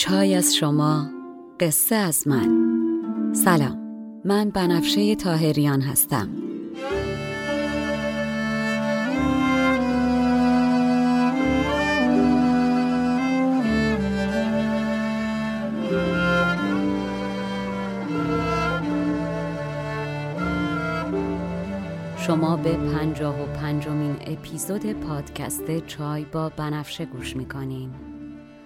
چای از شما قصه از من. سلام من بنفشه تاهریان هستم. شما به پنجاه و پنجمین اپیزود پادکست چای با بنفشه گوش می‌کنین.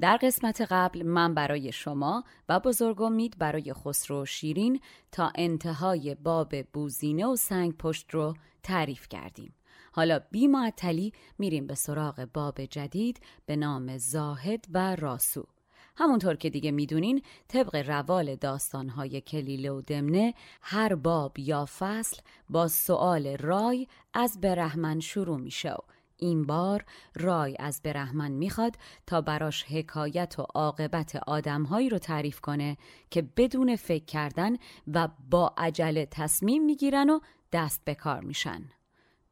در قسمت قبل من برای شما و بزرگ امید برای خسرو و شیرین تا انتهای باب بوزینه و سنگ پشت رو تعریف کردیم. حالا بی معطلی میریم به سراغ باب جدید به نام زاهد و راسو. همونطور که دیگه می‌دونین طبق روال داستانهای کلیله و دمنه هر باب یا فصل با سؤال رای از برهمن شروع میشه این بار رای از برهمن می‌خواد تا براش حکایت و عاقبت آدمهایی رو تعریف کنه که بدون فکر کردن و با عجله تصمیم می‌گیرن و دست به کار میشن.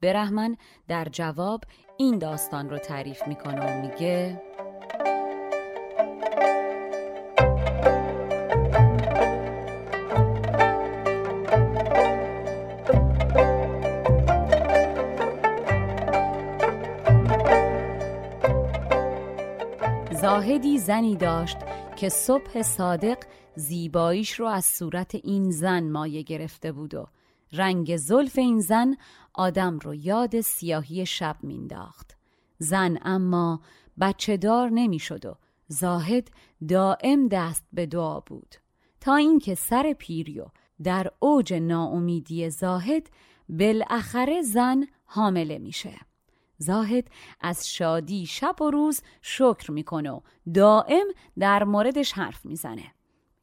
برهمن در جواب این داستان رو تعریف می‌کنه و میگه زاهدی زنی داشت که صبح صادق زیباییش رو از صورت این زن مایه گرفته بود و رنگ زلف این زن آدم رو یاد سیاهی شب مینداخت زن اما بچه دار نمی‌شد و زاهد دائم دست به دعا بود. تا اینکه سر پیریو در اوج ناامیدی زاهد بالاخره زن حامله میشه. زاهد از شادی شب و روز شکر می‌کنه و دائم در موردش حرف می‌زنه.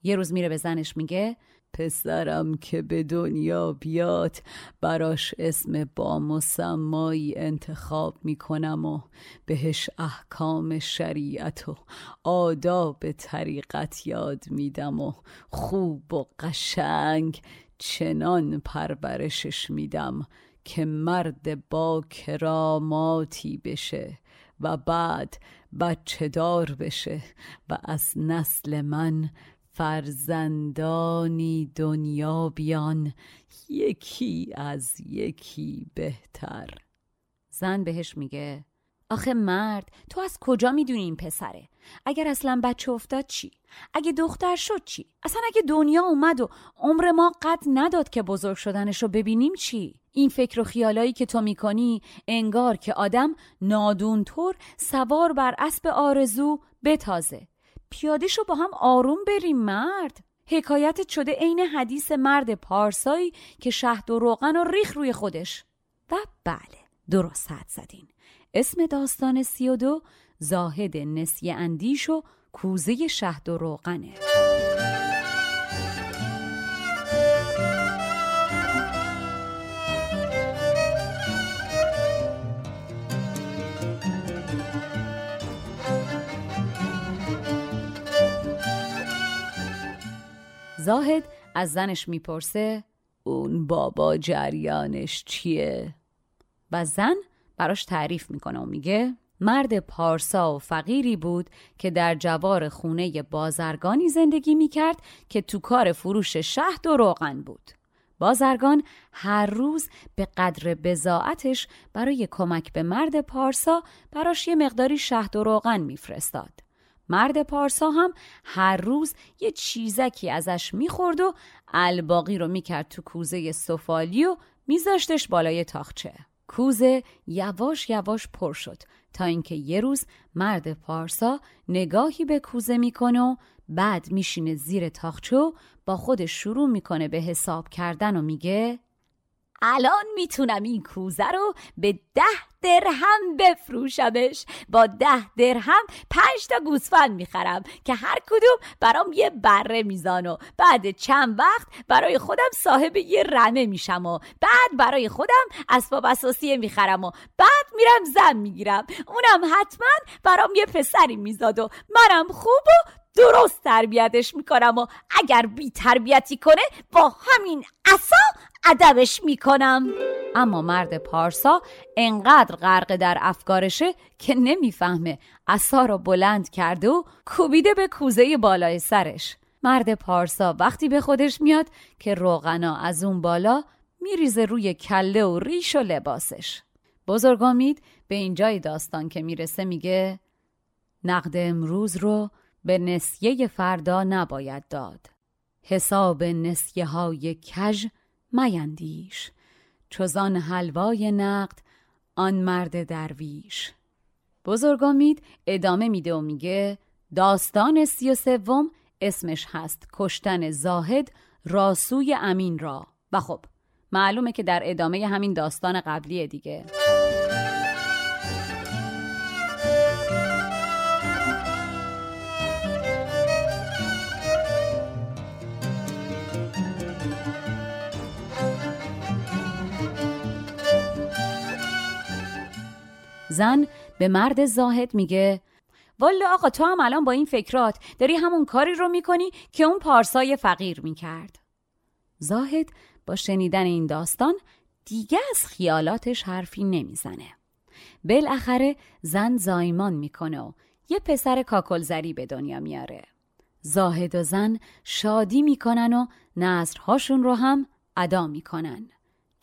یه روز میره به زنش میگه پسرم که به دنیا بیاد براش اسم با مسمایی انتخاب می‌کنم و بهش احکام شریعت و آداب طریقت یاد میدم و خوب و قشنگ چنان پرورشش میدم که مرد با کراماتی بشه و بعد بچه دار بشه و از نسل من فرزندانی دنیا بیان یکی از یکی بهتر. زن بهش میگه آخه مرد تو از کجا می‌دونی این پسره؟ اگر اصلا بچه افتاد چی؟ اگه دختر شد چی؟ اصلا اگه دنیا اومد و عمر ما قد نداد که بزرگ شدنش رو ببینیم چی؟ این فکر و خیالایی که تو می‌کنی انگار که آدم نادونطور سوار بر اسب آرزو بتازه. پیادهشو با هم آروم بریم مرد. حکایتت شده عین حدیث مرد پارسایی که شهد و روغن و ریخ روی خودش. و بله درست حد زدین. اسم داستان سی و دو زاهد نسیه اندیش و کوزه شهد و روغنه زاهد از زنش می‌پرسه اون بابا جریانش چیه؟ و زن براش تعریف می‌کنه و میگه مرد پارسا و فقیری بود که در جوار خونه بازرگانی زندگی می‌کرد که تو کار فروش شهد و روغن بود. بازرگان هر روز به قدر بزاعتش برای کمک به مرد پارسا براش یه مقداری شهد و روغن میفرستاد. مرد پارسا هم هر روز یه چیزکی ازش می‌خورد و الباقی رو می‌کرد تو کوزه سفالی و میذاشتش بالای تاخچه. کوزه یواش یواش پر شد تا اینکه یه روز مرد پارسا نگاهی به کوزه می‌کنه و بعد میشینه زیر تاخچه با خودش شروع می‌کنه به حساب کردن و میگه الان می‌تونم این کوزه رو به ده درهم بفروشمش. با ده درهم پنج تا گوسفند می‌خرم که هر کدوم برام یه بره میزان و بعد چند وقت برای خودم صاحب یه رمه میشم و بعد برای خودم اسباب اساسی می‌خرم و بعد میرم زن می‌گیرم. اونم حتما برام یه پسری میزاد و منم خوب و درست تربیتش می‌کنم و اگر بی تربیتی کنه با همین اصا ادبش می‌کنم. اما مرد پارسا انقدر غرق در افکارشه که نمی‌فهمه اصا رو بلند کرده و کوبیده به کوزه بالای سرش. مرد پارسا وقتی به خودش میاد که روغنا از اون بالا میریزه روی کله و ریش و لباسش. بزرگامید به اینجای داستان که می‌رسه میگه نقد امروز رو به نسیه فردا نباید داد. حساب نسیه های کژ میندیش. چوزان حلوای نقد آن مرد درویش. بزرگامید ادامه میده و میگه داستان سی و سوم اسمش هست کشتن زاهد راسوی امین را. و خب معلومه که در ادامه همین داستان قبلی دیگه. زن به مرد زاهد میگه والا آقا تو هم الان با این فکرات داری همون کاری رو می‌کنی که اون پارسای فقیر می‌کرد. زاهد با شنیدن این داستان دیگه از خیالاتش حرفی نمی‌زنه. بالاخره زن زایمان می‌کنه و یه پسر کاکلزری به دنیا میاره. زاهد و زن شادی می‌کنن و نظرهاشون رو هم ادا می‌کنن.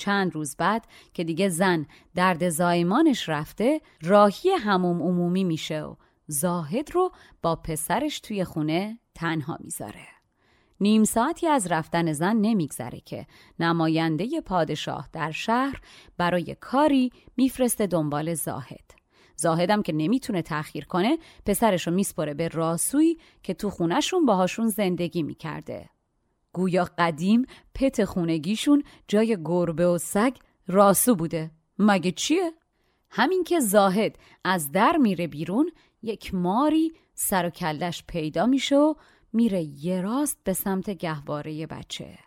چند روز بعد که دیگه زن درد زایمانش رفته راهی هموم عمومی میشه و زاهد رو با پسرش توی خونه تنها می‌ذاره. نیم ساعتی از رفتن زن نمیگذره که نماینده پادشاه در شهر برای کاری میفرسته دنبال زاهد. زاهدم که نمی‌تونه تأخیر کنه پسرش رو میسپره به راسوی که تو خونشون باهاشون زندگی می‌کرده. گویا قدیم پت خونگیشون جای گربه و سگ راسو بوده. مگه چیه؟ همین که زاهد از در میره بیرون یک ماری سر و کلش پیدا میشه و میره یه راست به سمت گهواره بچه.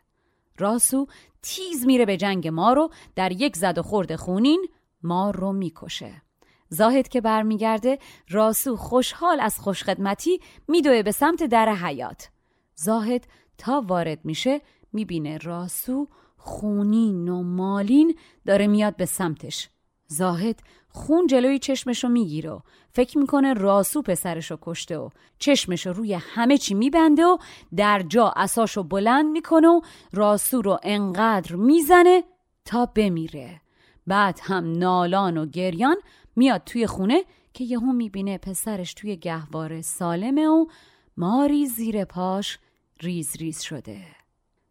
راسو تیز میره به جنگ ما رو در یک زد و خورد خونین مار رو می‌کشه. زاهد که برمیگرده راسو خوشحال از خوشخدمتی میدوه به سمت در حیات. زاهد تا وارد میشه می‌بینه راسو خونین و مالین داره میاد به سمتش. زاهد خون جلوی چشمشو می‌گیره و فکر می‌کنه راسو پسرشو کشته و چشمشو روی همه چی میبنده و در جا اساشو بلند می‌کنه و راسو رو انقدر می‌زنه تا بمیره. بعد هم نالان و گریان میاد توی خونه که یهو می‌بینه پسرش توی گهواره سالمه و ماری زیر پاش ریز ریز شده.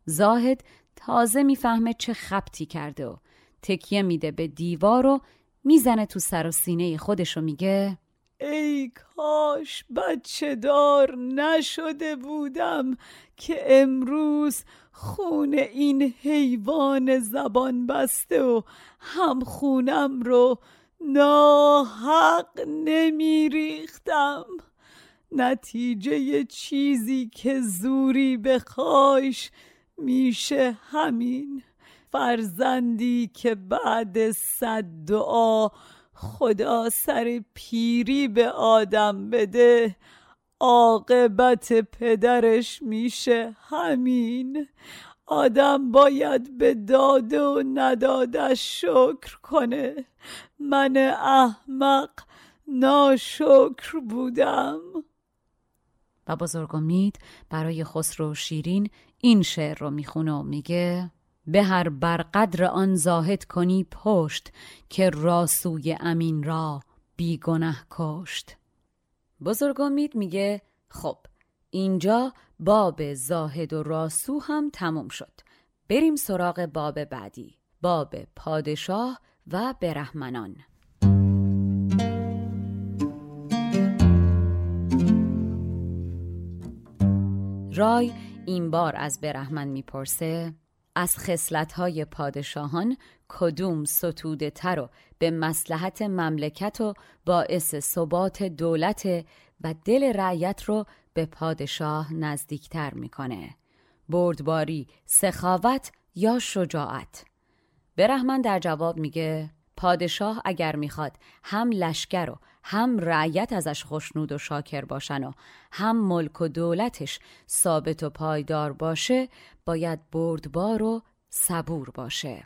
زاهد تازه می‌فهمه چه خبتی کرده و تکیه میده به دیوار و می‌زنه تو سر و سینه خودش و میگه ای کاش بچه دار نشده بودم که امروز خون این حیوان زبان بسته و هم خونم رو ناحق نمیریختم. نتیجه چیزی که زوری بخوایش میشه همین. فرزندی که بعد صد دعا خدا سر پیری به آدم بده عاقبت پدرش میشه همین. آدم باید به داده و ندادش شکر کنه. من احمق ناشکر بودم. و بزرگ امید برای خسرو شیرین این شعر رو می‌خونه و میگه به هر برقدر آن زاهد کنی پشت که راسوی امین را بیگنه کشت. بزرگ امید میگه خب اینجا باب زاهد و راسو هم تموم شد. بریم سراغ باب بعدی باب پادشاه و برهمنان. رای این بار از برهمن می‌پرسه از خصلت‌های پادشاهان کدوم ستوده تر و به مسلحت مملکت و باعث ثبات دولت و دل رعیت رو به پادشاه نزدیکتر می‌کنه؟ بردباری، سخاوت یا شجاعت؟ برهمن در جواب میگه پادشاه اگر می‌خواد هم لشکر و هم رعیت ازش خوشنود و شاکر باشن و هم ملک و دولتش ثابت و پایدار باشه باید بردبار و صبور باشه.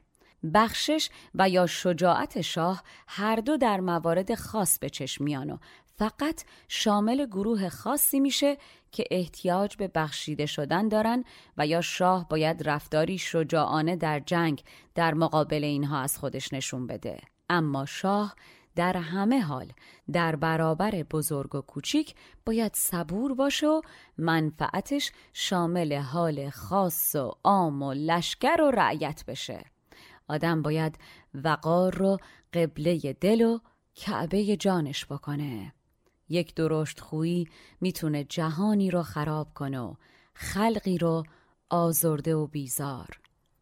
بخشش و یا شجاعت شاه هر دو در موارد خاص به چشم میان و فقط شامل گروه خاصی میشه که احتیاج به بخشیده شدن دارن و یا شاه باید رفتاری شجاعانه در جنگ در مقابل اینها از خودش نشون بده. اما شاه در همه حال در برابر بزرگ و کوچیک باید صبور باشه و منفعتش شامل حال خاص و عام و لشکر و رعیت بشه. آدم باید وقار رو قبله دل و کعبه جانش بکنه. یک درشت خویی می‌تونه جهانی رو خراب کنه و خلقی رو آزرده و بیزار.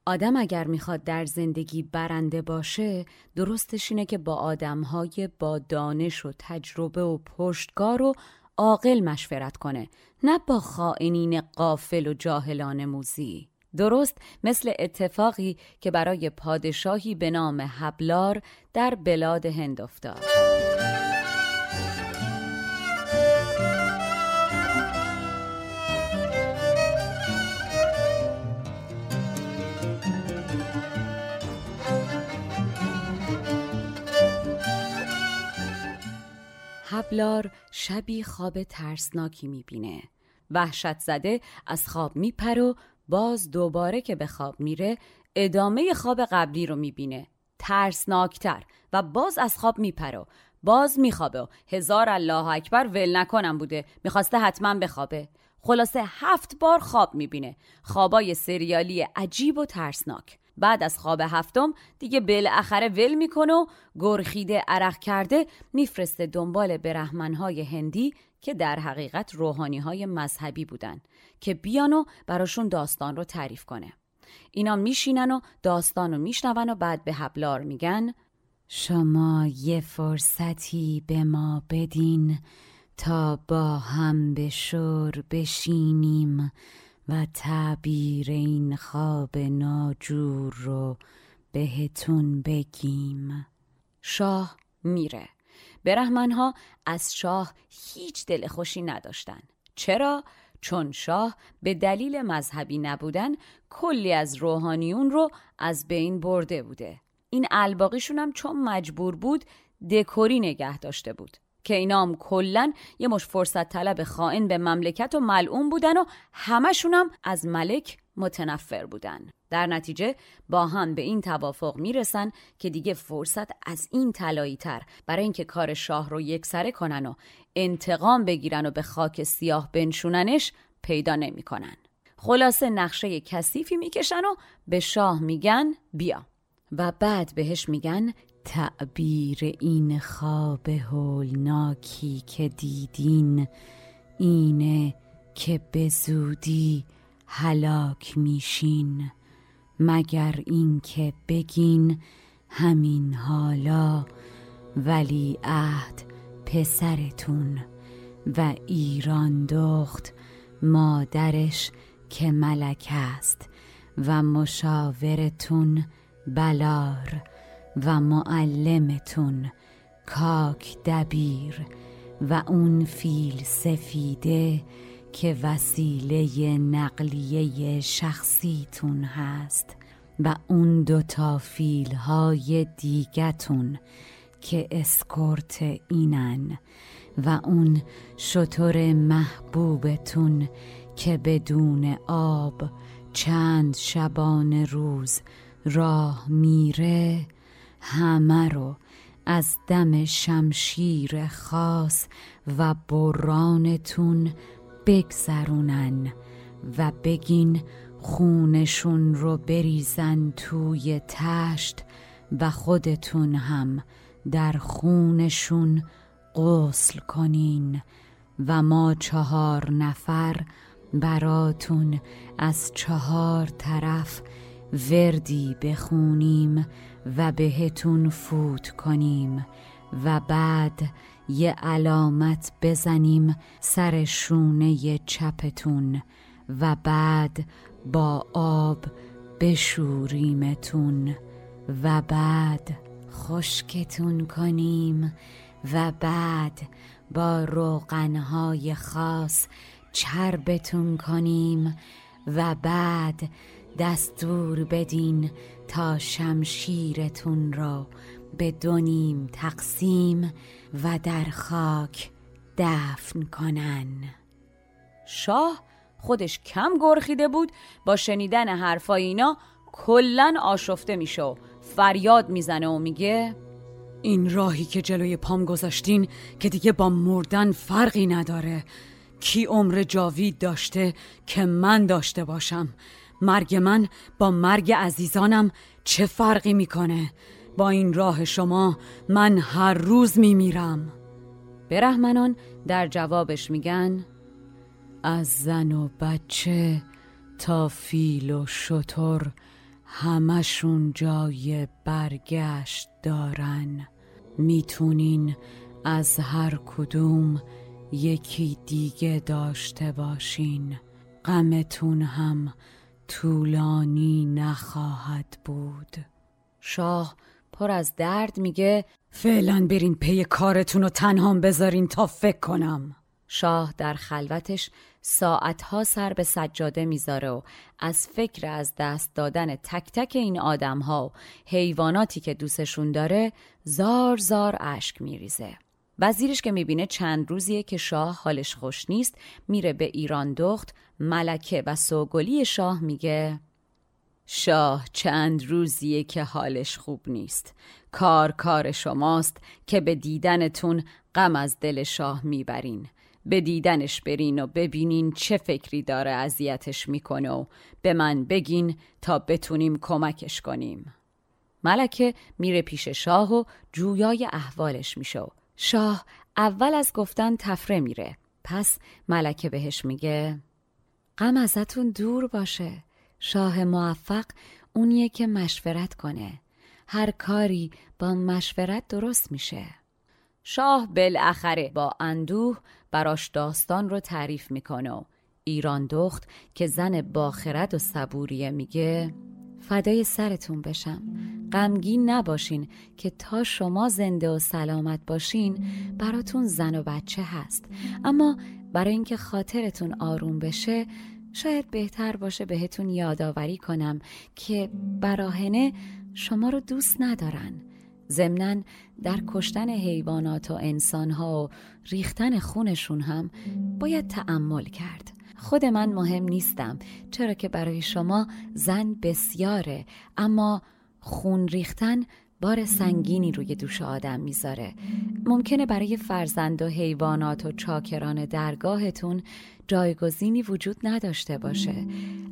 آدم اگر می‌خواد در زندگی برنده باشه درستش اینه که با آدمهای با دانش و تجربه و پشتگار و عاقل مشورت کنه نه با خائنین قافل و جاهلان موزی. درست مثل اتفاقی که برای پادشاهی به نام حبلار در بلاد هند افتاد. حبلار شبی خواب ترسناکی می‌بینه. وحشت زده از خواب میپره و باز دوباره که به خواب میره ادامه خواب قبلی رو می‌بینه. ترسناکتر و باز از خواب میپره باز میخوابه و هزار الله اکبر ول نکنم بوده می‌خواسته حتما بخوابه. خلاصه هفت بار خواب می‌بینه. خوابای سریالی عجیب و ترسناک. بعد از خواب هفتم دیگه بالاخره ول می‌کنه و گرخیده عرق کرده میفرسته دنبال برهمنهای هندی که در حقیقت روحانی های مذهبی بودن که بیان و براشون داستان رو تعریف کنه. اینا میشینن و داستان رو میشنون و بعد به حبلار میگن شما یه فرصتی به ما بدین تا با هم به شور بشینیم و تعبیر این خواب ناجور رو بهتون بگیم. شاه میره. برهمنها از شاه هیچ دل خوشی نداشتن. چرا؟ چون شاه به دلیل مذهبی نبودن کلی از روحانیون رو از بین برده بوده. این الباقیشون هم چون مجبور بود دکوری نگه داشته بود. که اینام کلن یه مش فرصت طلب خائن به مملکت و ملعون بودن و همشونم از ملک متنفر بودن در نتیجه با هم به این توافق می‌رسن که دیگه فرصت از این طلایی تر برای اینکه کار شاه رو یکسره کنن و انتقام بگیرن و به خاک سیاه بنشوننش پیدا نمی‌کنن. خلاصه نقشه کثیفی می‌کشن و به شاه میگن بیا و بعد بهش میگن تعبیر این خواب هولناکی که دیدین اینه که به زودی هلاک میشین. مگر اینکه بگین همین حالا ولی عهد پسرتون و ایران دخت مادرش که ملک است و مشاورتون بلار. و معلمتون کاک دبیر و اون فیل سفیده که وسیله نقلیه شخصیتون هست و اون دوتا فیل های دیگتون که اسکورت اینن و اون شطور محبوبتون که بدون آب چند شبان روز راه میره همه رو از دم شمشیر خاص و برانتون بگذرونن و بگین خونشون رو بریزن توی تشت و خودتون هم در خونشون غسل کنین و ما چهار نفر براتون از چهار طرف وردی بخونیم و بهتون فوت کنیم و بعد یه علامت بزنیم سر شونه چپتون و بعد با آب بشوریمتون و بعد خشکتون کنیم و بعد با روغنهای خاص چربتون کنیم و بعد دستور بدین تا شمشیرتون را به دونیم تقسیم و در خاک دفن کنن. شاه خودش کم گرخیده بود با شنیدن حرفای اینا کلا آشفته میشه و فریاد می‌زنه و میگه این راهی که جلوی پام گذاشتین که دیگه با مردن فرقی نداره. کی عمر جاوید داشته که من داشته باشم؟ مرگ من با مرگ عزیزانم چه فرقی می‌کنه؟ با این راه شما من هر روز میمیرم. برهمنان در جوابش میگن از زن و بچه تا فیل و شتر همشون جای برگشت دارن. می‌تونین از هر کدوم یکی دیگه داشته باشین. غمتون هم طولانی نخواهد بود. شاه پر از درد میگه فعلا برین پی کارتون رو تنهام بذارین تا فکر کنم. شاه در خلوتش ساعتها سر به سجاده می‌ذاره و از فکر از دست دادن تک تک این آدمها و حیواناتی که دوستشون داره زار زار اشک میریزه. وزیرش که می‌بینه چند روزیه که شاه حالش خوش نیست میره به ایران دخت ملکه و سوگلی شاه میگه شاه چند روزیه که حالش خوب نیست. کار کار شماست که به دیدنتون غم از دل شاه می‌برین. به دیدنش برین و ببینین چه فکری داره اذیتش می‌کنه و به من بگین تا بتونیم کمکش کنیم. ملکه میره پیش شاه و جویای احوالش میشه شاه اول از گفتن تفره میره. پس ملکه بهش میگه غم ازتون دور باشه. شاه موفق اونیه که مشورت کنه. هر کاری با مشورت درست میشه. شاه بالاخره با اندوه براش داستان رو تعریف می‌کنه و ایران دخت که زن باخرد و صبوریه میگه فدای سرتون بشم. غمگین نباشین که تا شما زنده و سلامت باشین براتون زن و بچه هست. اما برای اینکه خاطرتون آروم بشه شاید بهتر باشه بهتون یادآوری کنم که براهنه شما رو دوست ندارن. ضمنا در کشتن حیوانات و انسانها و ریختن خونشون هم باید تعمل کرد. خود من مهم نیستم. چرا که برای شما زن بسیاره اما خون ریختن بار سنگینی روی دوش آدم می‌ذاره. ممکنه برای فرزند و حیوانات و چاکران درگاهتون جایگزینی وجود نداشته باشه.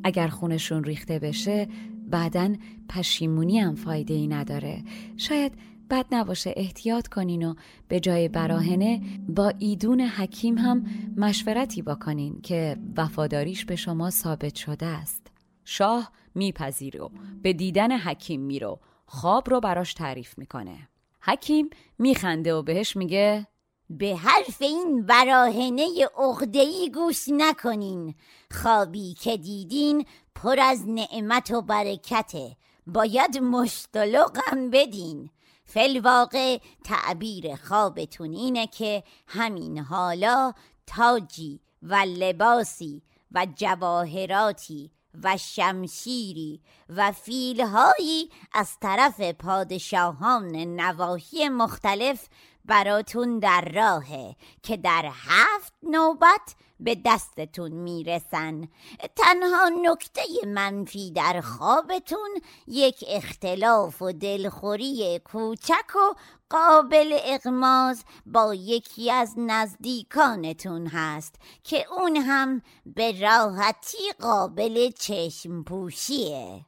اگر خونشون ریخته بشه بعدا پشیمونی هم فایده ای نداره. شاید بد نباشه احتیاط کنین و به جای براهنه با ایدون حکیم هم مشورتی بکنین که وفاداریش به شما ثابت شده است. شاه میپذیره و به دیدن حکیم میرو خواب رو براش تعریف می‌کنه. حکیم میخنده و بهش میگه به حرف این براهنه اغدهی گوش نکنین. خوابی که دیدین پر از نعمت و برکته. باید مشتلقم بدین. فلواقع تعبیر خوابتون اینه که همین حالا تاجی و لباسی و جواهراتی و شمشیری و فیلهایی از طرف پادشاهان نواحی مختلف براتون در راهه که در هفت نوبت به دستتون می‌رسن. تنها نکته منفی در خوابتون یک اختلاف و دلخوری کوچک و قابل اغماز با یکی از نزدیکانتون هست که اون هم به راحتی قابل چشم پوشیه.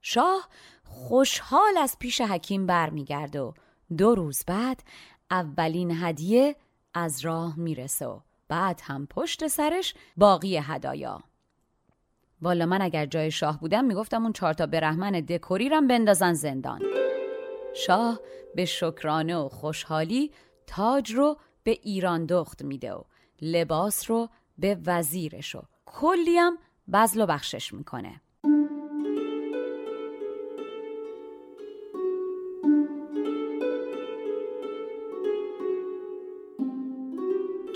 شاه خوشحال از پیش حکیم برمیگرد و دو روز بعد اولین هدیه از راه می‌رسه. بعد هم پشت سرش باقی هدایا. والا من اگر جای شاه بودم می‌گفتم اون چهارتا برهمن دکوری رم بندازن زندان. شاه به شکرانه و خوشحالی تاج رو به ایران دخت میده و لباس رو به وزیرش و کلی هم بزل و بخشش می‌کنه.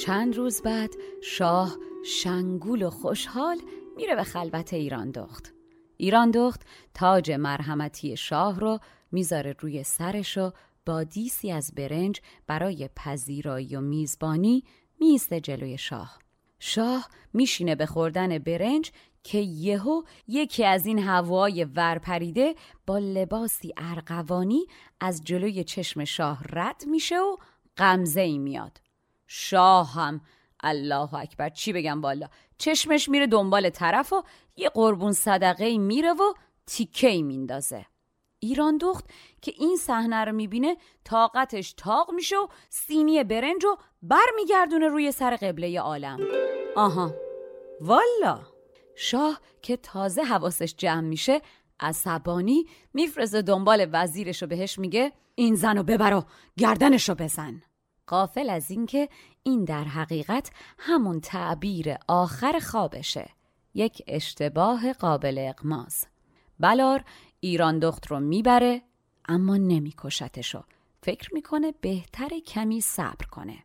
چند روز بعد شاه شنگول و خوشحال میره به خلوت ایران دخت. ایران دخت تاج مرحمتی شاه رو می‌ذاره روی سرش و با دیسی از برنج برای پذیرایی و میزبانی میسته جلوی شاه. شاه میشینه به خوردن برنج که یهو یکی از این هوای ورپریده با لباسی ارغوانی از جلوی چشم شاه رد میشه و غمزه ای میاد. شاه هم الله اکبر. چی بگم بالا چشمش میره دنبال طرف و یه قربون صدقه میره و تیکه میندازه. ایران دخت که این صحنه رو می‌بینه طاقتش تاق میشه و سینی برنج رو برمیگردونه روی سر قبله عالم. آها. والا. شاه که تازه حواسش جمع میشه عصبانی میفرزه دنبال وزیرش رو بهش میگه این زن رو ببر و گردنش رو بزن. قافل از اینکه این در حقیقت همون تعبیر آخر خوابشه. یک اشتباه قابل اقماز بلار ایران دخت رو می‌بره اما نمیکشتشو. فکر می‌کنه بهتر کمی صبر کنه.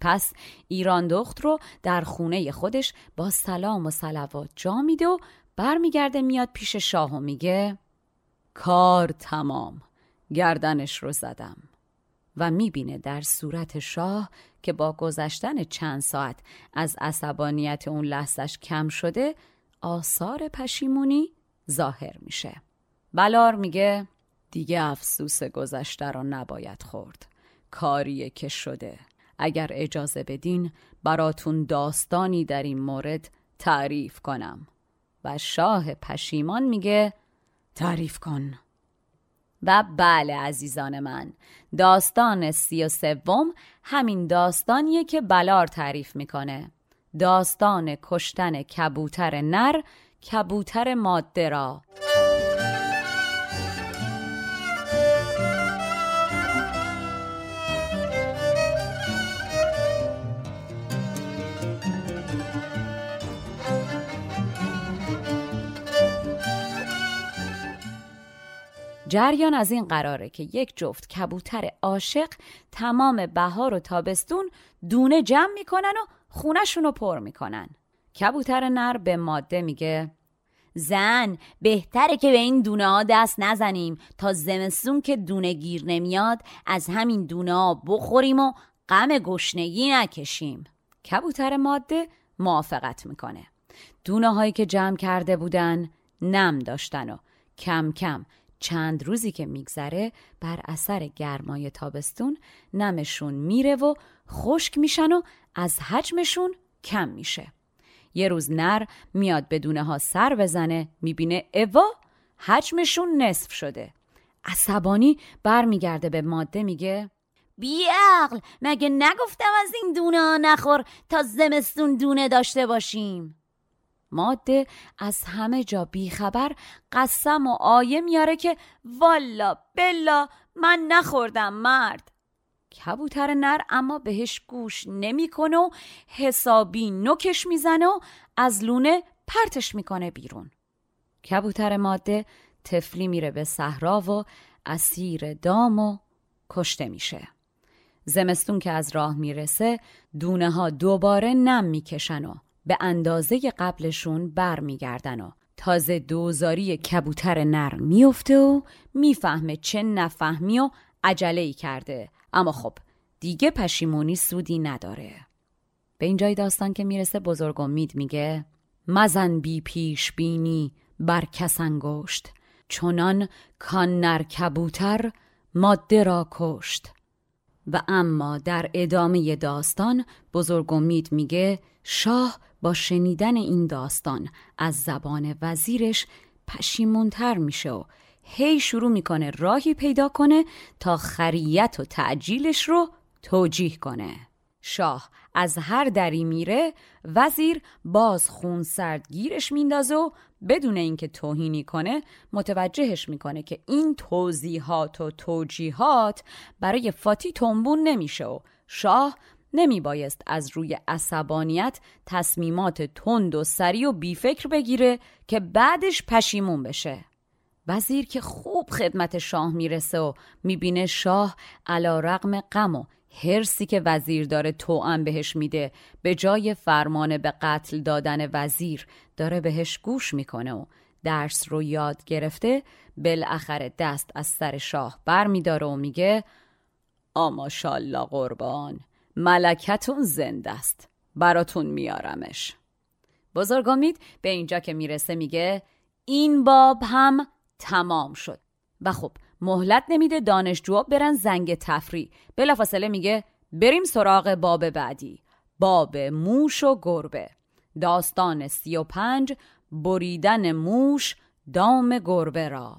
پس ایران دخت رو در خونه خودش با سلام و سلوات جا میده و برمیگرده میاد پیش شاه و میگه کار تمام گردنش رو زدم. و می‌بینه در صورت شاه که با گذشتن چند ساعت از عصبانیت اون لحظش کم شده آثار پشیمونی ظاهر میشه. بلار میگه دیگه افسوس گذشته رو نباید خورد. کاریه که شده. اگر اجازه بدین براتون داستانی در این مورد تعریف کنم. و شاه پشیمان میگه تعریف کن. و بله عزیزان من. داستان سی و سوم همین داستانیه که بلار تعریف می‌کنه. داستان کشتن کبوتر نر کبوتر ماده را. جریان از این قراره که یک جفت کبوتر عاشق تمام بهار و تابستون دونه جمع می‌کنن و خونشون رو پر می‌کنن. کبوتر نر به ماده میگه زن بهتره که به این دونه ها دست نزنیم تا زمستون که دونه گیر نمیاد از همین دونه ها بخوریم و غم گشنگی نکشیم. کبوتر ماده موافقت می‌کنه. دونه هایی که جمع کرده بودن نم داشتن و کم کم چند روزی که میگذره بر اثر گرمای تابستون نمشون میره و خشک میشن و از حجمشون کم میشه. یه روز نر میاد به دونه ها سر بزنه می‌بینه اوا حجمشون نصف شده. عصبانی برمیگرده به ماده میگه بیعقل مگه نگفتم از این دونه ها نخور تا زمستون دونه داشته باشیم؟ ماده از همه جا بیخبر قسم و آیه میاره که والا بلا من نخوردم مرد. کبوتر نر اما بهش گوش نمی‌کنه و حسابی نوکش می‌زنه و از لونه پرتش می‌کنه بیرون. کبوتر ماده تفلی میره به صحرا و اسیر دام و کشته میشه. زمستون که از راه می‌رسه دونه ها دوباره نم می‌کشن و به اندازه قبلشون برمیگردن و تازه دوزاری کبوتر نر میفته و می‌فهمه چه نفهمی و عجله کرده. اما خب دیگه پشیمونی سودی نداره. به اینجای داستان که می‌رسه بزرگ امید میگه مزن بی پیش بینی بر کس انگشت چنان کان نر کبوتر ماده را کشت. و اما در ادامه داستان بزرگ امید میگه شاه با شنیدن این داستان از زبان وزیرش پشیمونتر میشه و هی شروع می‌کنه راهی پیدا کنه تا خریت و تعجیلش رو توجیه کنه. شاه از هر دری میره وزیر باز خون سرد گیرش میندازه و بدون اینکه توهینی کنه متوجهش می‌کنه که این توضیحات و توجیهات برای فاتی تنبون نمیشه و شاه نمی بایست از روی عصبانیت تصمیمات تند و سریع و بیفکر بگیره که بعدش پشیمون بشه. وزیر که خوب خدمت شاه می‌رسه و می‌بینه شاه علا رقم غم و هرسی که وزیر داره توأم بهش میده. به جای فرمان به قتل دادن وزیر داره بهش گوش می‌کنه و درس رو یاد گرفته بالاخره دست از سر شاه بر میداره و میگه آماشالله قربان ملکتون زنده است. براتون میارمش. بزرگ امید به اینجا که می‌رسه میگه این باب هم تمام شد. و خب مهلت نمیده دانشجوها برن زنگ تفری بلافاصله میگه بریم سراغ باب بعدی. باب موش و گربه. داستان سی و پنج بریدن موش دام گربه را.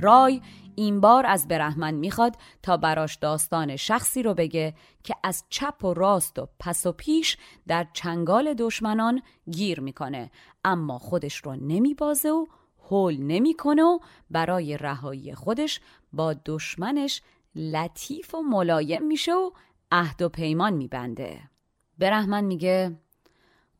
رای این بار از برهمن می‌خواد تا براش داستان شخصی رو بگه که از چپ و راست و پس و پیش در چنگال دشمنان گیر می‌کنه. اما خودش رو نمیبازه و هول نمی‌کنه و برای رهایی خودش با دشمنش لطیف و ملایم میشه و عهد و پیمان میبنده. برهمن میگه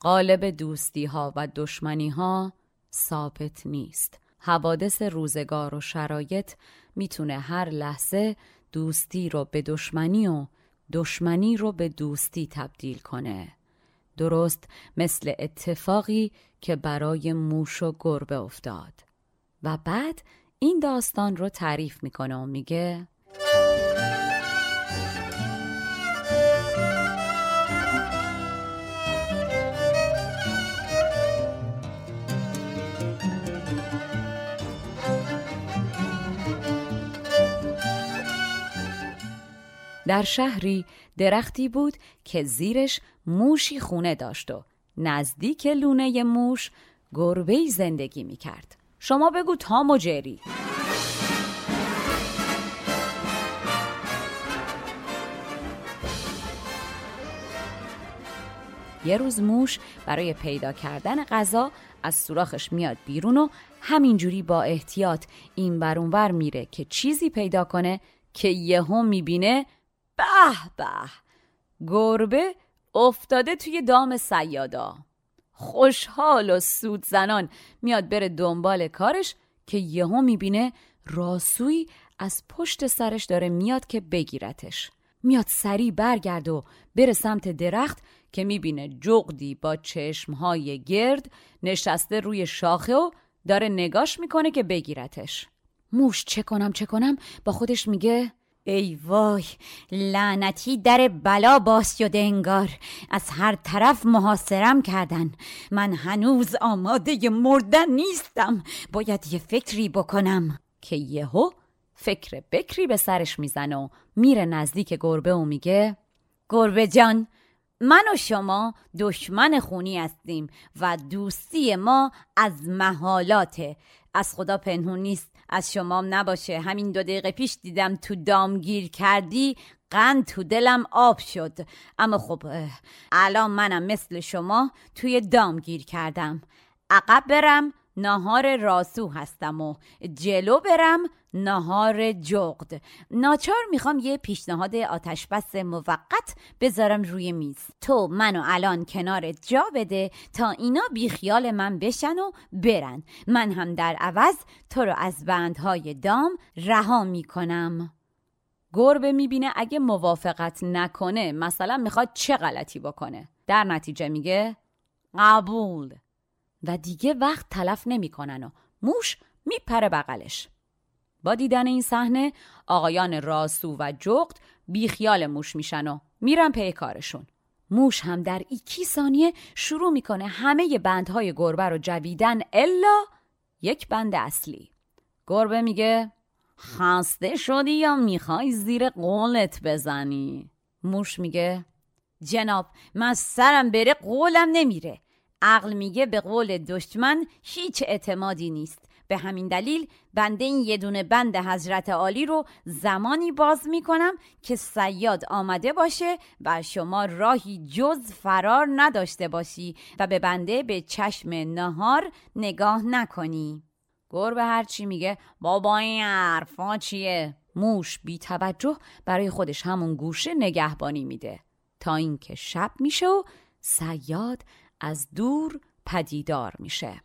قالب دوستی ها و دشمنی ها ثابت نیست. حوادث روزگار و شرایط می‌تونه هر لحظه دوستی رو به دشمنی و دشمنی رو به دوستی تبدیل کنه. درست مثل اتفاقی که برای موش و گربه افتاد. و بعد این داستان رو تعریف می‌کنه و میگه در شهری درختی بود که زیرش موشی خونه داشت و نزدیک لونه موش گربه زندگی می کرد. شما بگو تام و جری یه روز موش برای پیدا کردن غذا از سوراخش میاد بیرون و همینجوری با احتیاط این برونور میره که چیزی پیدا کنه که یهو می‌بینه به به. گربه افتاده توی دام سیادا. خوشحال و سود زنان. میاد بره دنبال کارش که یهو می‌بینه راسوی از پشت سرش داره میاد که بگیرتش. میاد سریع برگرد و بره سمت درخت که می‌بینه جغدی با چشمهای گرد نشسته روی شاخه و داره نگاش می‌کنه که بگیرتش. موش چه کنم چه کنم؟ با خودش میگه ای وای لعنتی در بلا باز شده انگار از هر طرف محاصرم کردن. من هنوز آماده مردن نیستم. باید یه فکری بکنم. که یهو فکر بکری به سرش می‌زنه و میره نزدیک گربه و میگه گربه جان من و شما دشمن خونی هستیم و دوستی ما از محالاته از خدا پنهون نیست از شمام نباشه. همین دو دقیقه پیش دیدم تو دام گیر کردی قند تو دلم آب شد. اما خب الان منم مثل شما توی دام گیر کردم. عقب برم ناهار راسو هستم و جلو برم ناهار جغد. ناچار می‌خوام یه پیشنهاد آتشبس موقت بذارم روی میز. تو منو الان کنار جا بده تا اینا بیخیال من بشن و برن. من هم در عوض تو رو از بندهای دام رها می‌کنم. گربه می‌بینه اگه موافقت نکنه مثلا می‌خواد چه غلطی بکنه؟ در نتیجه میگه قبول. و دیگه وقت تلف نمی‌کنن و موش میپره بغلش. با دیدن این صحنه آقایان راسو و جغد بیخیال موش میشن و میرن پی کارشون. موش هم در ایکی ثانیه شروع می‌کنه همه بندهای گربه رو جویدن الا یک بند اصلی. گربه میگه خسته شدی یا می‌خوای زیر قولت بزنی؟ موش میگه جناب من سرم بره قولم نمیره. عقل میگه به قول دشمن هیچ اعتمادی نیست. به همین دلیل بنده این یه دونه بند حضرت عالی رو زمانی باز می‌کنم که سیاد آمده باشه و شما راهی جز فرار نداشته باشی و به بنده به چشم نهار نگاه نکنی. گربه هرچی میگه بابا این حرفا چیه؟ موش بی توجه برای خودش همون گوشه نگهبانی میده. تا اینکه شب میشه و سیاد از دور پدیدار میشه.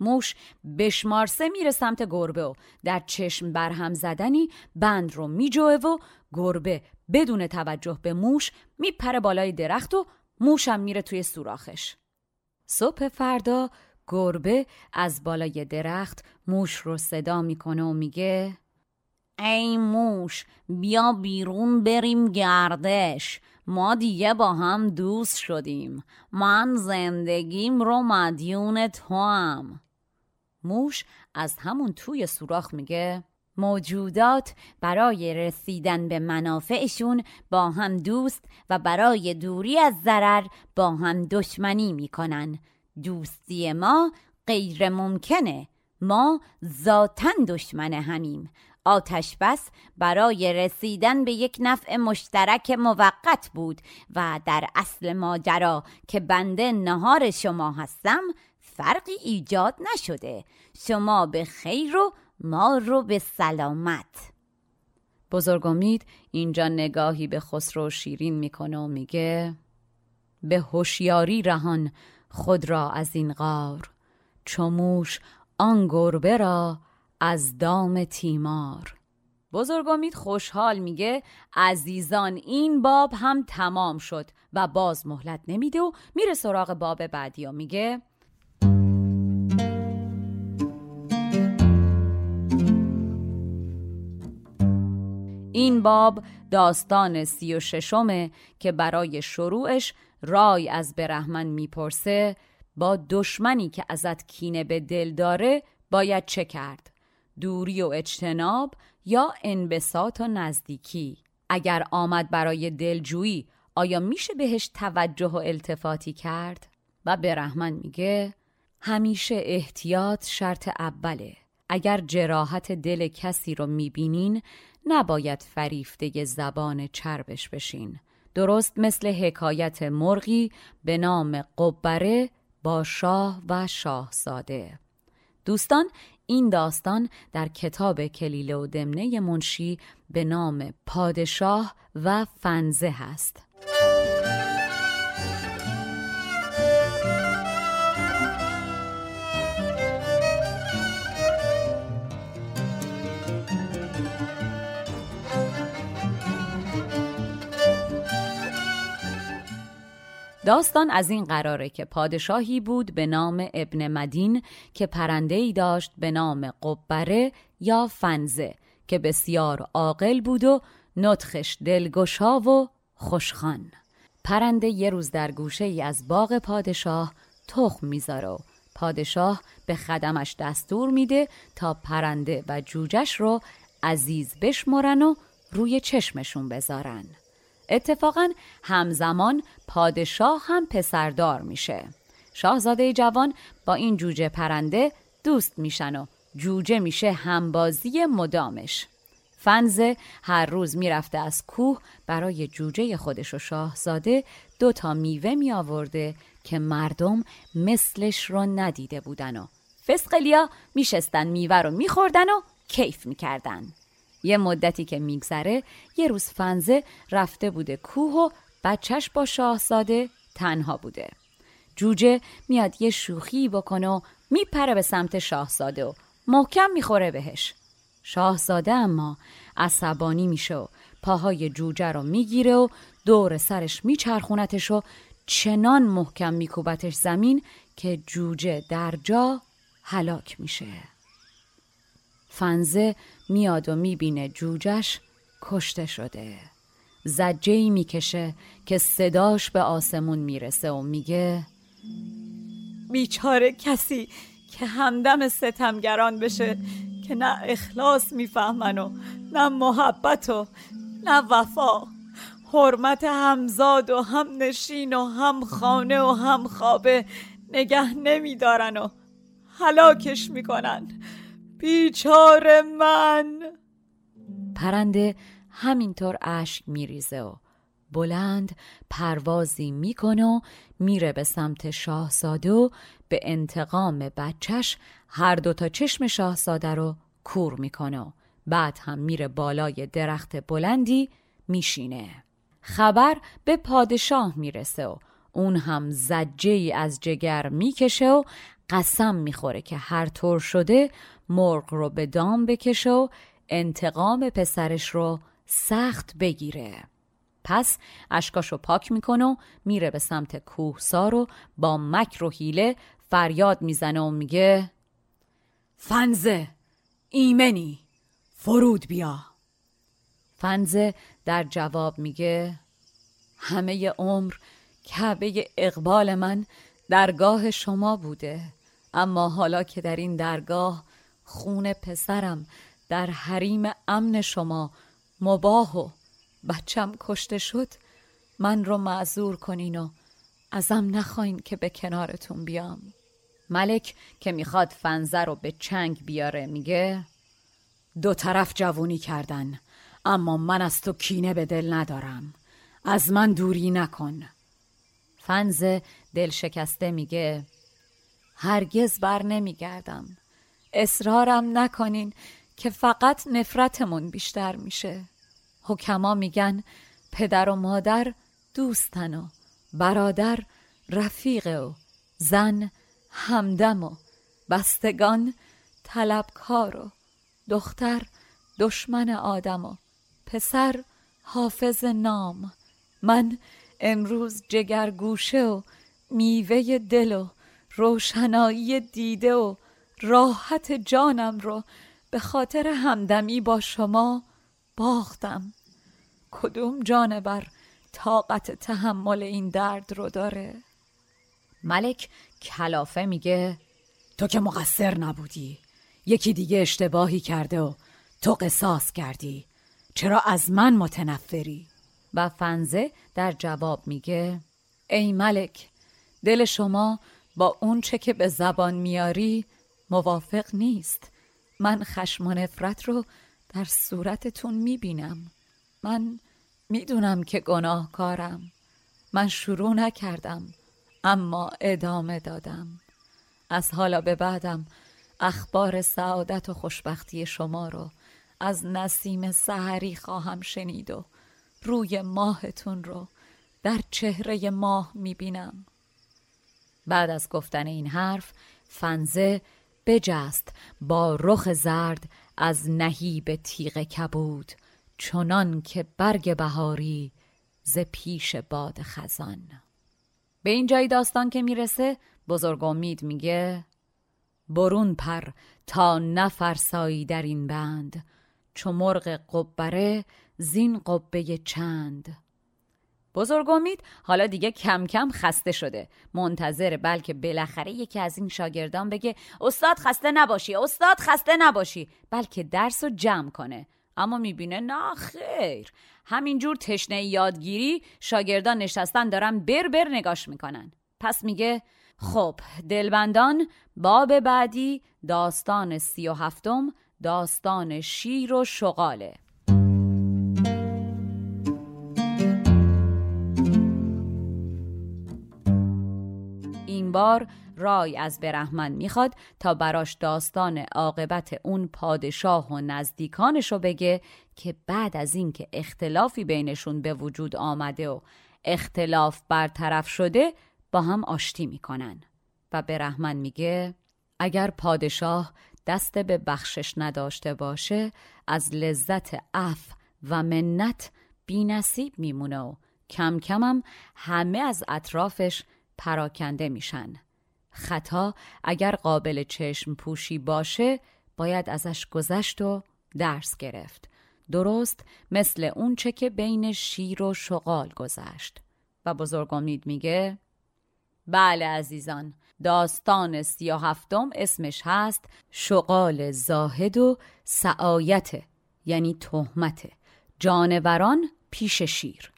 موش بشمارسه میره سمت گربه و در چشم برهم زدنی بند رو میجوه و گربه بدون توجه به موش میپره بالای درخت و موشم میره توی سوراخش. صبح فردا گربه از بالای درخت موش رو صدا می‌کنه و میگه ای موش بیا بیرون بریم گردش. ما دیگه با هم دوست شدیم. من زندگیم رو مدیون تو هم موش از همون توی سوراخ میگه موجودات برای رسیدن به منافعشون با هم دوست و برای دوری از ضرر با هم دشمنی می‌کنن. دوستی ما غیر ممکنه ما ذاتا دشمن همیم. آتش بس برای رسیدن به یک نفع مشترک موقت بود و در اصل ماجرا که بنده نهار شما هستم فرقی ایجاد نشده. شما به خیر و ما رو به سلامت. بزرگ امید اینجا نگاهی به خسرو شیرین می‌کنه و میگه به هوشیاری رهان خود را از این غار چموش آن گربه را از دام تیمار بزرگ امید خوشحال میگه عزیزان این باب هم تمام شد و باز مهلت نمیده و میره سراغ باب بعدی و میگه این باب داستان سی و ششمه که برای شروعش رای از برهمن می‌پرسه با دشمنی که ازت کینه به دل داره باید چه کرد؟ دوری و اجتناب یا انبساط و نزدیکی. اگر آمد برای دلجویی آیا میشه بهش توجه و التفاتی کرد؟ و برهمن میگه همیشه احتیاط شرط اوله. اگر جراحت دل کسی رو می‌بینین نباید فریفته زبان چربش بشین. درست مثل حکایت مرغی به نام قبره با شاه و شاهزاده. دوستان این داستان در کتاب کلیله و دمنه منشی به نام پادشاه و فنزه هست. داستان از این قراره که پادشاهی بود به نام ابن مدین که پرنده ای داشت به نام قبره یا فنزه که بسیار عاقل بود و نطخش دلگشا و خوشخان پرنده یه روز در گوشه ای از باغ پادشاه تخم می‌ذاره و پادشاه به خدمش دستور میده تا پرنده و جوجش رو عزیز بشمرن و روی چشمشون بذارن. اتفاقا همزمان پادشاه هم پسردار میشه. شاهزاده جوان با این جوجه پرنده دوست میشن و جوجه میشه همبازی مدامش. فنزه هر روز می‌رفته از کوه برای جوجه خودش و شاهزاده دو تا میوه می آورده که مردم مثلش رو ندیده بودن و فسقلیا میشستن میوه رو میخوردن و کیف می‌کردن. یه مدتی که میگذره یه روز فنزه رفته بوده کوه و بچهش با شاهزاده تنها بوده. جوجه میاد یه شوخی بکنه و میپره به سمت شاهزاده و محکم می‌خوره بهش. شاهزاده اما عصبانی میشه و پاهای جوجه رو می‌گیره و دور سرش میچرخونتش و چنان محکم میکوبتش زمین که جوجه در جا هلاک میشه. فنزه میاد و می‌بینه جوجش کشته شده. زجهی می‌کشه که صداش به آسمون می‌رسه و میگه بیچاره کسی که همدم ستمگران بشه که نه اخلاص می‌فهمن و نه محبت و نه وفا. حرمت همزاد و هم نشین و هم خانه و هم خوابه نگه نمیدارن و هلاکش می‌کنن. بیچاره من. پرنده همینطور اشک میریزه و بلند پروازی می‌کنه و میره به سمت شاهزاده و به انتقام بچهش هر دوتا چشم شاهزاده رو کور می‌کنه بعد هم میره بالای درخت بلندی میشینه. خبر به پادشاه می‌رسه و اون هم زجه از جگر می‌کشه و قسم می‌خوره که هر طور شده مرغ رو به دام بکشه و انتقام پسرش رو سخت بگیره. پس اشکاشو پاک می‌کنه و میره به سمت کوهسار و با مکر و حیله فریاد می‌زنه و میگه فنزه ایمنی فرود بیا. فنزه در جواب میگه همه عمر کعبه اقبال من درگاه شما بوده اما حالا که در این درگاه خون پسرم در حریم امن شما مباه و بچم کشته شد. من رو معذور کنین و ازم نخواین که به کنارتون بیام. ملک که می‌خواد فنزه رو به چنگ بیاره میگه دو طرف جوونی کردن اما من از تو کینه به دل ندارم. از من دوری نکن. فنز دل شکسته میگه هرگز بر نمیگردم. اصرارم نکنین که فقط نفرتمون بیشتر میشه. حکما میگن پدر و مادر دوستن و برادر رفیقه و زن همدم و بستگان طلبکار و دختر دشمن آدم و پسر حافظ نام. من امروز جگرگوشه و میوه دل و روشنایی دیده و راحت جانم رو به خاطر همدمی با شما باختم. کدوم جانبر طاقت تحمل این درد رو داره؟ ملک کلافه میگه تو که مقصر نبودی. یکی دیگه اشتباهی کرده و تو قصاص کردی. چرا از من متنفری؟ و فنزه در جواب میگه ای ملک دل شما با اون چه که به زبان میاری موافق نیست. من خشم و نفرت رو در صورتتون می‌بینم. من می‌دونم که گناهکارم. من شروع نکردم اما ادامه دادم. از حالا به بعدم اخبار سعادت و خوشبختی شما رو از نسیم سحری خواهم شنید و روی ماهتون رو در چهره ماه می‌بینم. بعد از گفتن این حرف فنزه بجست با رخ زرد از نهیب تیغ کبود چنان که برگ بهاری ز پیش باد خزان. به این جای داستان که می‌رسه بزرگ امید میگه برون پر تا نفرسایی در این بند چو مرغ قبره زین قبه چند. بزرگ امید حالا دیگه کم کم خسته شده. منتظر بلکه بالاخره یکی از این شاگردان بگه استاد خسته نباشی استاد خسته نباشی. بلکه درس رو جمع کنه. اما می‌بینه نه خیر. همینجور تشنه یادگیری شاگردان نشستن دارن بر بر نگاش می‌کنن. پس میگه خب دلبندان باب بعدی داستان سی و هفتم داستان شیر و شغاله. بار رای از برحمن می‌خواد تا براش داستان عاقبت اون پادشاه و نزدیکانشو بگه که بعد از اینکه اختلافی بینشون به وجود آمده و اختلاف برطرف شده با هم آشتی می‌کنن. و برحمن میگه اگر پادشاه دست به بخشش نداشته باشه از لذت عف و منت بی نصیب میمونه و کم کمم همه از اطرافش پراکنده میشن. خطا اگر قابل چشم پوشی باشه باید ازش گذشت و درس گرفت. درست مثل اونچه که بین شیر و شغال گذشت. و بزرگ امید میگه بله عزیزان داستان سی و هفتم اسمش هست شغال زاهد و سعایت یعنی تهمت. جانوران پیش شیر.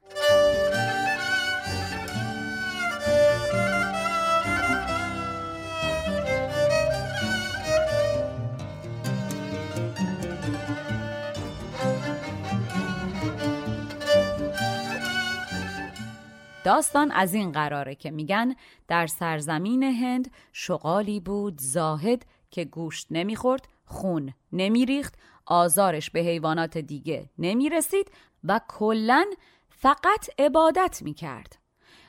داستان از این قراره که میگن در سرزمین هند شغالی بود زاهد که گوشت نمی‌خورد خون نمیریخت آزارش به حیوانات دیگه نمی‌رسید و کلا فقط عبادت می‌کرد.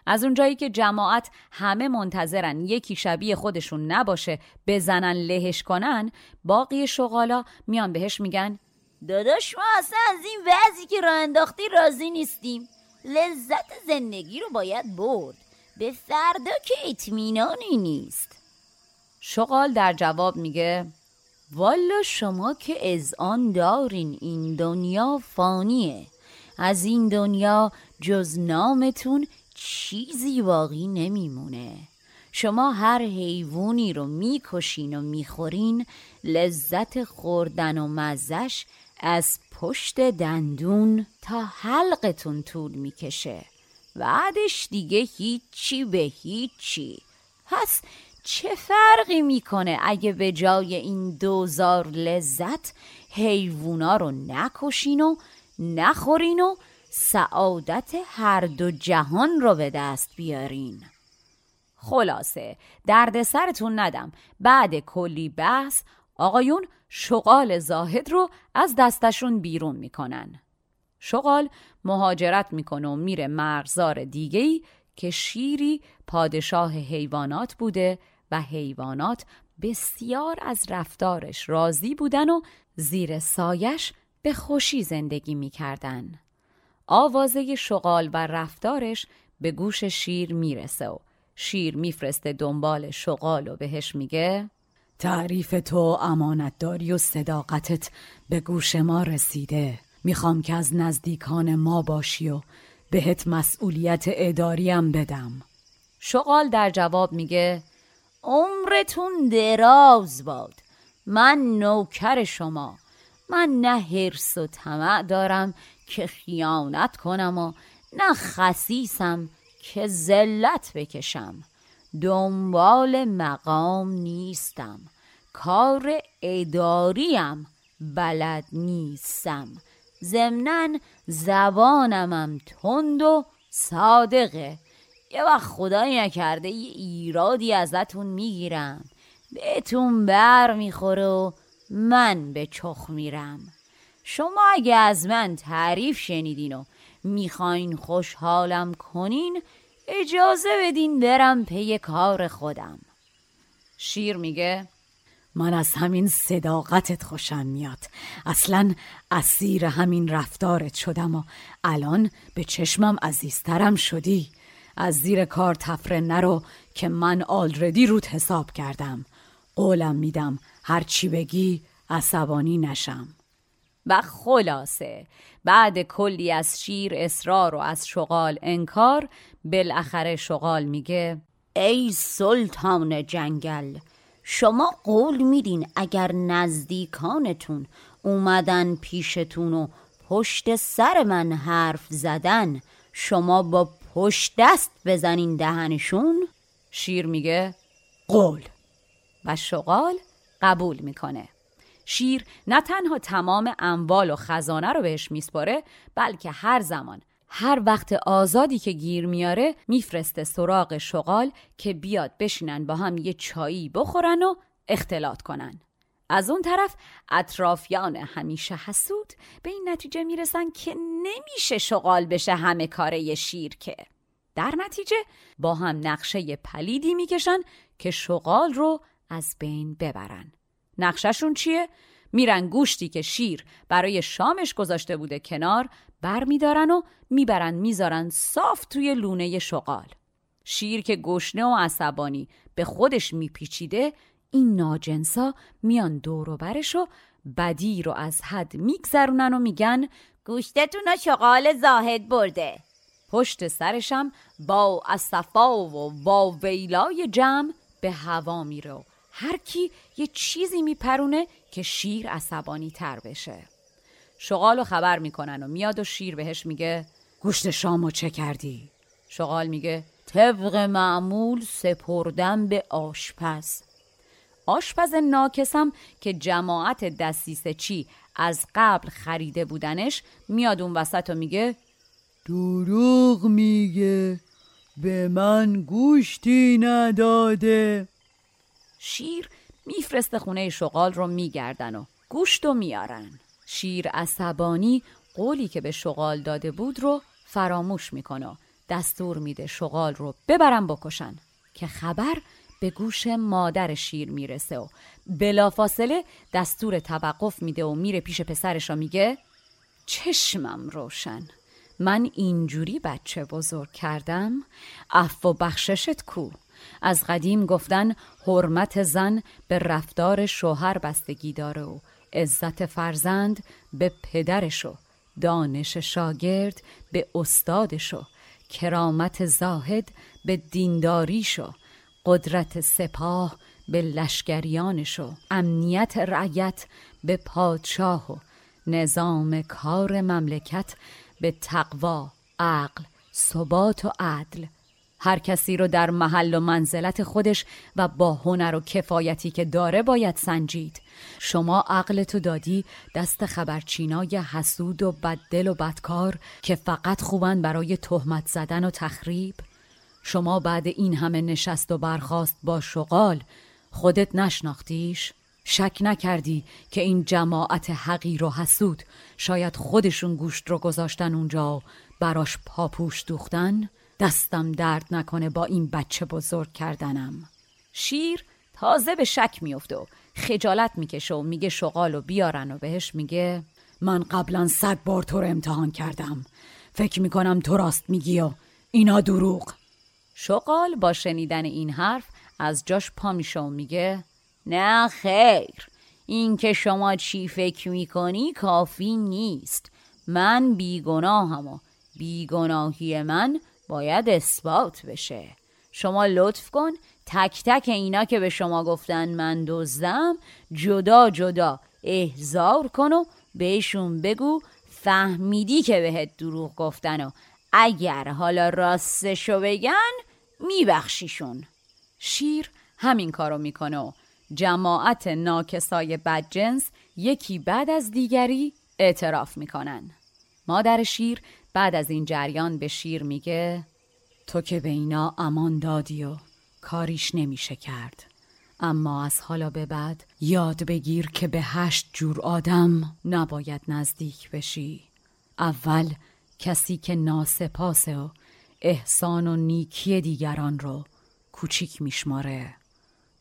از اونجایی که جماعت همه منتظرن یکی شبیه خودشون نباشه بزنن لهش کنن باقی شغالا میان بهش میگن داداش ما اصلا از این وضعی که راه انداختی راضی نیستیم. لذت زندگی رو باید برد. به فردا که اطمینانی نیست. شغال در جواب میگه والا شما که از آن دارین این دنیا فانیه. از این دنیا جز نامتون چیزی باقی نمیمونه. شما هر حیوانی رو می‌کشین و می‌خورین لذت خوردن و مزش از پشت دندون تا حلقتون طول می‌کشه. بعدش دیگه هیچی به هیچی. پس چه فرقی می‌کنه اگه به جای این دوزار لذت حیوونا رو نکشین و نخورین و سعادت هر دو جهان رو به دست بیارین؟ خلاصه درد سرتون ندم. بعد کلی بحث آقایون شغال زاهد رو از دستشون بیرون می‌کنن. شغال مهاجرت می‌کنه و میره مرزار دیگهی که شیری پادشاه حیوانات بوده و حیوانات بسیار از رفتارش راضی بودن و زیر سایش به خوشی زندگی می‌کردن. آوازه شغال و رفتارش به گوش شیر می‌رسه و شیر میفرسته دنبال شغال و بهش میگه تعریف تو امانتداری و صداقتت به گوش ما رسیده. می‌خوام که از نزدیکان ما باشی و بهت مسئولیت اداریم بدم. شغال در جواب میگه عمرتون دراز باد. من نوکر شما. من نه حرس و طمع دارم که خیانت کنم و نه خسیسم که ذلت بکشم. دنبال مقام نیستم. کار اداریم بلد نیستم. ضمنا زبانمم تند و صادقه. یه وقت خدایی نکرده یه ایرادی ازتون می‌گیرم. بهتون بر می‌خوره و من به چخ میرم. شما اگه از من تعریف شنیدین و می‌خواین خوشحالم کنین اجازه بدین برم پی کار خودم. شیر میگه من از همین صداقتت خوشم میاد. اصلا اسیر همین رفتارت شدم و الان به چشمم عزیزترم شدی. از زیر کار تفره نرو که من آلردی روت حساب کردم. قولم میدم هر چی بگی عصبانی نشم. و خلاصه. بعد کلی از شیر اصرار و از شغال انکار بالاخره شغال میگه ای سلطان جنگل شما قول میدین اگر نزدیکانتون اومدن پیشتون و پشت سر من حرف زدن شما با پشت دست بزنین دهنشون؟ شیر میگه قول. و شغال قبول می‌کنه. شیر نه تنها تمام اموال و خزانه رو بهش میسپاره بلکه هر زمان هر وقت آزادی که گیر میاره میفرسته سراغ شغال که بیاد بشینن با هم یه چایی بخورن و اختلاط کنن. از اون طرف اطرافیان همیشه حسود به این نتیجه می‌رسن که نمیشه شغال بشه همه کاره شیر که. در نتیجه با هم نقشه پلیدی می‌کشن که شغال رو از بین ببرن. نقششون چیه؟ میرن گوشتی که شیر برای شامش گذاشته بوده کنار بر میدارن و می‌برن می‌ذارن صاف توی لونه شغال. شیر که گشنه و عصبانی به خودش میپیچیده این ناجنسا میان دور و و بدی رو از حد میگذرونن و میگن گوشتتون شغال زاهد برده. پشت سرشم با اصفا و با ویلای جمع به هوا میره. هر کی یه چیزی میپرونه که شیر عصبانی تر بشه. شغال خبر می‌کنن و میاد و شیر بهش میگه گوشت شامو چه کردی؟ شغال میگه طبق معمول سپردم به آشپز. آشپز ناکسم که جماعت دستیسه چی از قبل خریده بودنش میاد اون وسط و میگه دروغ میگه به من گوشتی نداده. شیر میفرسته خونه شغال رو میگردن و گوشت و میارن شیر عصبانی قولی که به شغال داده بود رو فراموش می‌کنه دستور میده شغال رو ببرن بکشن که خبر به گوش مادر شیر می‌رسه و بلافاصله دستور توقف میده و میره پیش پسرش و میگه چشمم روشن. من اینجوری بچه بزرگ کردم اف و بخششت کو؟ از قدیم گفتن حرمت زن به رفتار شوهر بستگی داره و عزت فرزند به پدرشو دانش شاگرد به استادشو کرامت زاهد به دینداریشو قدرت سپاه به لشکریانشو امنیت رعیت به پادشاه و نظام کار مملکت به تقوا عقل ثبات و عدل هر کسی رو در محل و منزلت خودش و با هنر و کفایتی که داره باید سنجید شما عقلتو دادی دست خبرچینای حسود و بددل و بدکار که فقط خوبن برای تهمت زدن و تخریب شما بعد این همه نشست و برخواست با شغال خودت نشناختیش؟ شک نکردی که این جماعت حقیر و حسود شاید خودشون گوشت رو گذاشتن اونجا و براش پاپوش دوختن؟ دستم درد نکنه با این بچه بزرگ کردنم. شیر تازه به شک میفته و خجالت می‌کشه و میگه شغال و بیارن و بهش میگه من قبلا صد بار تو رو امتحان کردم. فکر می‌کنم تو راست میگی و اینا دروغ. شغال با شنیدن این حرف از جاش پا میشه و میگه نه خیر این که شما چی فکر می‌کنی کافی نیست. من بیگناهم و بیگناهی من باید اثبات بشه. شما لطف کن تک تک اینا که به شما گفتن من دزدم جدا جدا احزار کن و بهشون بگو فهمیدی که بهت دروغ گفتن و اگر حالا راستشو بگن میبخشیشون. شیر همین کارو می‌کنه و جماعت ناکسای بدجنس یکی بعد از دیگری اعتراف می‌کنن. مادر شیر بعد از این جریان به شیر میگه تو که به اینا امان دادی و کاریش نمیشه کرد. اما از حالا به بعد یاد بگیر که به هشت جور آدم نباید نزدیک بشی. اول کسی که ناسپاسه و احسان و نیکی دیگران رو کوچیک میشماره.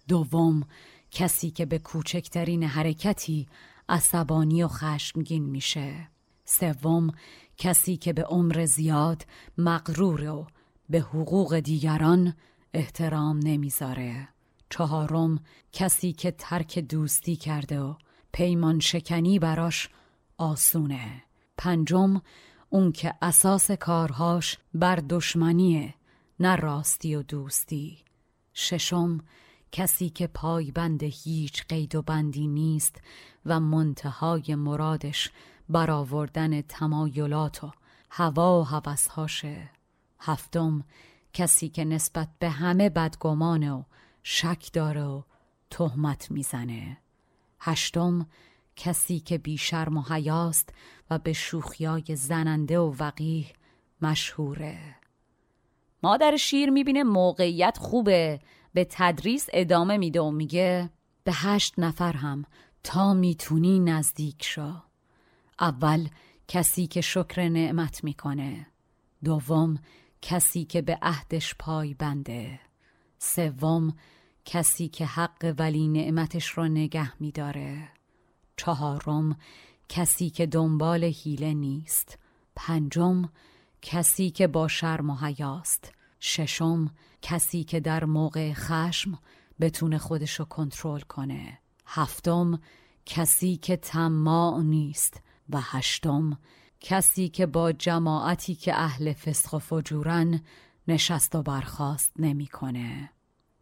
دوم کسی که به کوچکترین حرکتی عصبانی و خشمگین میشه. سوم کسی که به عمر زیاد مغرور و به حقوق دیگران احترام نمی‌ذاره. چهارم کسی که ترک دوستی کرده و پیمان شکنی براش آسونه. پنجم اون که اساس کارهاش بر دشمنیه نه راستی و دوستی. ششم کسی که پایبند هیچ قید و بندی نیست و منتهای مرادش برآوردن تمایلات و هوا و هوسهاشه هفتم کسی که نسبت به همه بدگمانه و شک داره و تهمت می‌زنه. هشتم کسی که بیشرم و و به شوخیای زننده و وقیه مشهوره. مادر شیر می‌بینه موقعیت خوبه به تدریس ادامه میده و میگه به هشت نفر هم تا می‌تونی نزدیک شو. اول کسی که شکر نعمت می‌کنه. دوم کسی که به عهدش پای بنده. سوم کسی که حق ولی نعمتش رو نگه میداره. چهارم کسی که دنبال حیله نیست. پنجم کسی که با شرم و حیاست. ششم کسی که در موقع خشم بتونه خودشو کنترل کنه. هفتم کسی که طماع نیست. و هشتم کسی که با جماعتی که اهل فسق و فجورن نشست و برخواست نمی‌کنه.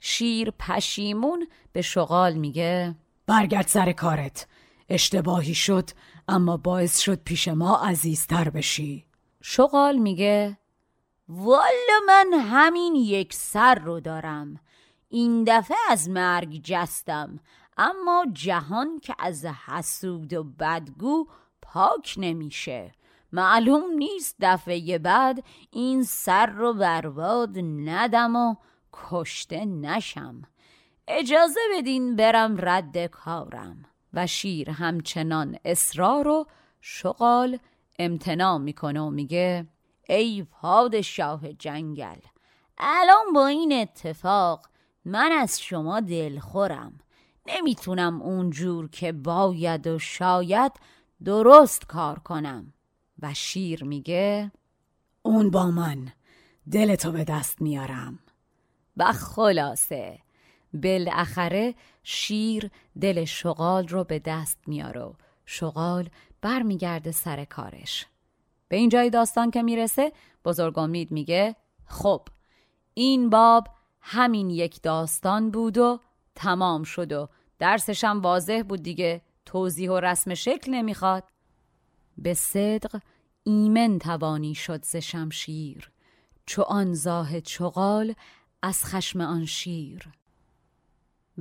شیر پشیمون به شغال میگه برگرد سر کارت. اشتباهی شد اما باعث شد پیش ما عزیزتر بشی. شغال میگه والا من همین یک سر رو دارم. این دفعه از مرگ جستم اما جهان که از حسود و بدگو پاک نمیشه. معلوم نیست دفعه بعد این سر رو برباد ندم و کشته نشم. اجازه بدین برم رد کارم و شیر همچنان اصرار و شغال امتناع می‌کنه و میگه ای پادشاه جنگل الان با این اتفاق من از شما دلخورم. نمی‌تونم اونجور که باید و شاید درست کار کنم. و شیر میگه اون با من. دلتو به دست میارم. و خلاصه. بالاخره شیر دل شغال رو به دست میاره و شغال برمیگرده سر کارش. به این جای داستان که می‌رسه بزرگ امید میگه خب این باب همین یک داستان بود و تمام شد و درسشم واضح بود دیگه. توضیح و رسم شکل نمی‌خواد. به صدق ایمن توانی شد ز شمشیر چو آن زاه چغال از خشم آن شیر.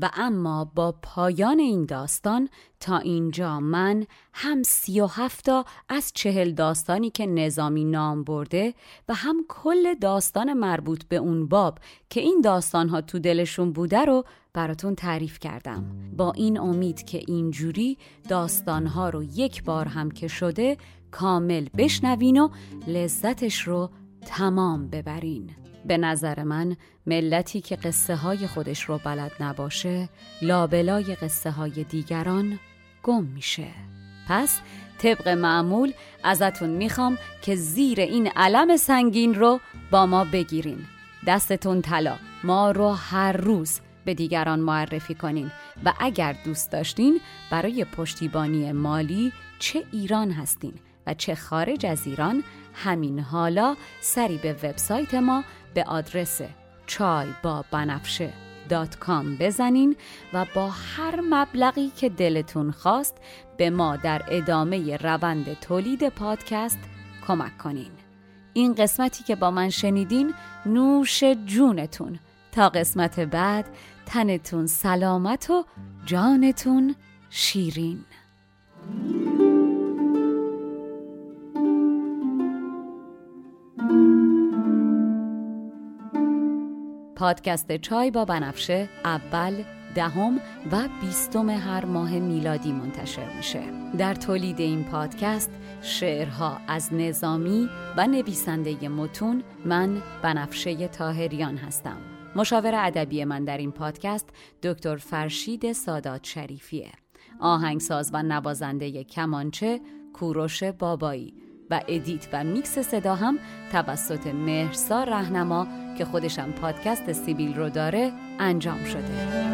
و اما با پایان این داستان تا اینجا من هم سی و هفتا از چهل داستانی که نظامی نام برده و هم کل داستان مربوط به اون باب که این داستانها تو دلشون بوده رو براتون تعریف کردم. با این امید که اینجوری داستانها رو یک بار هم که شده کامل بشنوین و لذتش رو تمام ببرین. به نظر من ملتی که قصه های خودش رو بلد نباشه لابلای قصه های دیگران گم میشه. پس طبق معمول ازتون می‌خوام که زیر این علم سنگین رو با ما بگیرین. دستتون طلا. ما رو هر روز به دیگران معرفی کنین. و اگر دوست داشتین برای پشتیبانی مالی چه ایران هستین و چه خارج از ایران همین حالا سری به وبسایت ما به آدرس چای با بنفشه دات کام بزنین و با هر مبلغی که دلتون خواست به ما در ادامه روند تولید پادکست کمک کنین. این قسمتی که با من شنیدین نوش جونتون. تا قسمت بعد تنتون سلامت و جانتون شیرین. پادکست چای با بنفشه اول دهم و بیستم هر ماه میلادی منتشر میشه. در تولید این پادکست شعرها از نظامی و نویسنده متون من بنفشه طاهریان هستم. مشاور ادبی من در این پادکست دکتر فرشید سادات شریفیه. آهنگساز و نوازنده کمانچه کوروش بابایی. و ادیت و میکس صدا هم توسط مهرسا رهنما که خودشم پادکست سیبیل رو داره انجام شده.